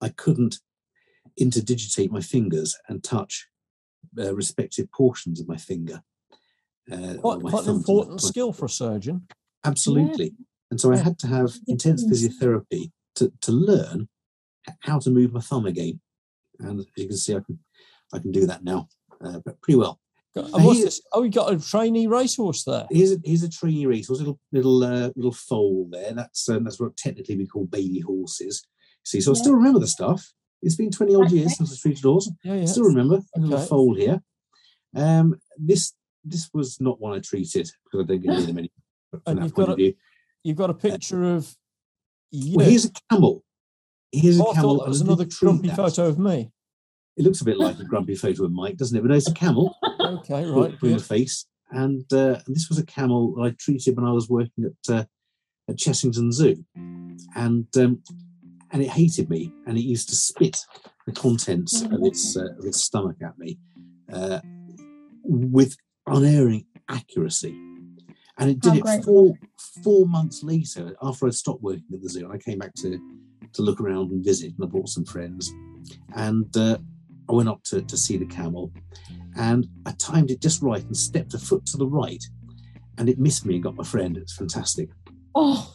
I couldn't interdigitate my fingers and touch uh, respective portions of my finger. Uh, Quite, my an important skill for a surgeon. Absolutely. And so I had to have intense physiotherapy to, to learn how to move my thumb again. And as you can see, I can I can do that now, uh, but pretty well. And what's this? Oh, we got a trainee racehorse there. Here's a, here's a trainee racehorse, little little uh, little foal there. That's um, that's what technically we call baby horses. See, so I still remember the stuff. It's been 20 odd Okay. years since I treated a horse. Yeah, yeah. Still remember a little Okay. foal here. Um, this this was not one I treated because I don't get them any from And that you've got of view. You've got a picture of you. Well, here's a camel. Here's a oh, camel. that was another grumpy that. photo of me. It looks a bit like a grumpy photo of Mike, doesn't it? But no, it's a camel. Okay, right. with a face. And, uh, and this was a camel that I treated when I was working at uh, at Chessington Zoo, and um, and it hated me, and it used to spit the contents of its uh, of its stomach at me uh, with unerring accuracy. And it did How it great. four four months later after I stopped working at the zoo. I came back to to look around and visit, and I brought some friends, and uh, I went up to, to see the camel, and I timed it just right and stepped a foot to the right, and it missed me and got my friend. It's fantastic. Oh.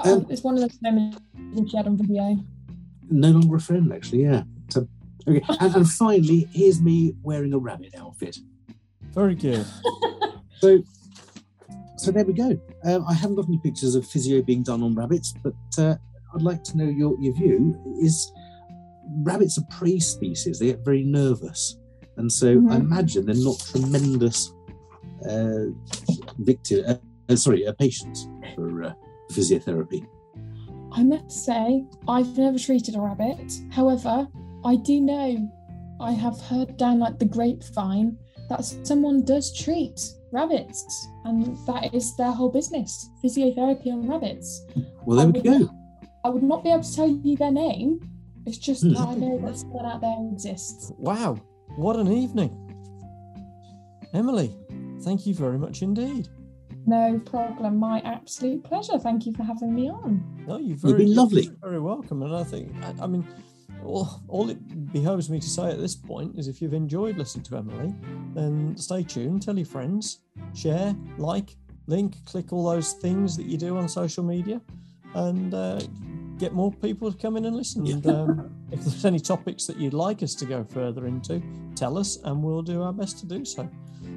Um, it's one of those moments she had on video. No longer a friend, actually. Yeah. So, okay. And, and finally, here's me wearing a rabbit outfit. Very good. So, so there we go. Um, I haven't got any pictures of physio being done on rabbits, but uh, I'd like to know your, your view. Is rabbits are prey species? They get very nervous, and so I Mhm. imagine they're not tremendous uh, victim uh, uh, sorry, uh, patients for uh, physiotherapy? I must say, I've never treated a rabbit. However, I do know, I have heard down like the grapevine that someone does treat rabbits, and that is their whole business physiotherapy on rabbits. Well, there we go. I would not be able to tell you their name. It's just Hmm. that I know that someone out there exists. Wow, what an evening. Emily, thank you very much indeed. No problem. My absolute pleasure. Thank you for having me on. No, you're very, been lovely. you're Very welcome. And I think, I, I mean, all, all it behoves me to say at this point is if you've enjoyed listening to Emily, then stay tuned, tell your friends, share, like, link, click all those things that you do on social media, and uh, get more people to come in and listen. Yeah. And um, if there's any topics that you'd like us to go further into, tell us, and we'll do our best to do so.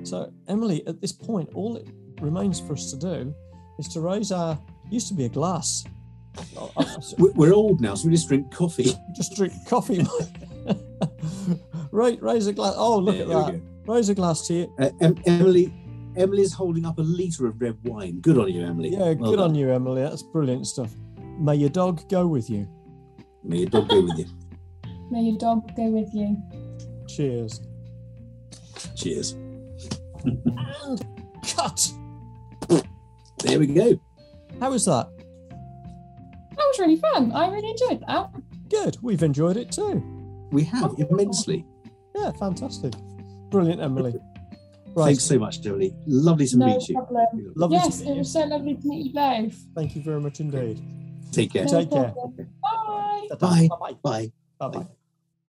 So, Emily, at this point, all it remains for us to do is to raise our used to be a glass. So- We're, we're old now, so we just drink coffee. just drink coffee. right, raise a glass. Oh, look There at that. Raise a glass to you. Uh, em- Emily, Emily's holding up a litre of red wine. Good on you, Emily. Yeah, good on you, Emily. That's brilliant stuff. May your dog go with you. May your dog go with you. May your dog go with you. Cheers. Cheers. And cut. There we go. How was that? That was really fun. I really enjoyed that. Good. We've enjoyed it too. We have oh. immensely. Yeah, fantastic. Brilliant, Emily. Right. Thanks so much, Emily. Lovely to no meet you. Lovely yes, to meet it you. was so lovely to meet you both. Thank you very much indeed. Take care. No Take care. problem. Bye. Bye. Bye-bye. Bye. Bye-bye.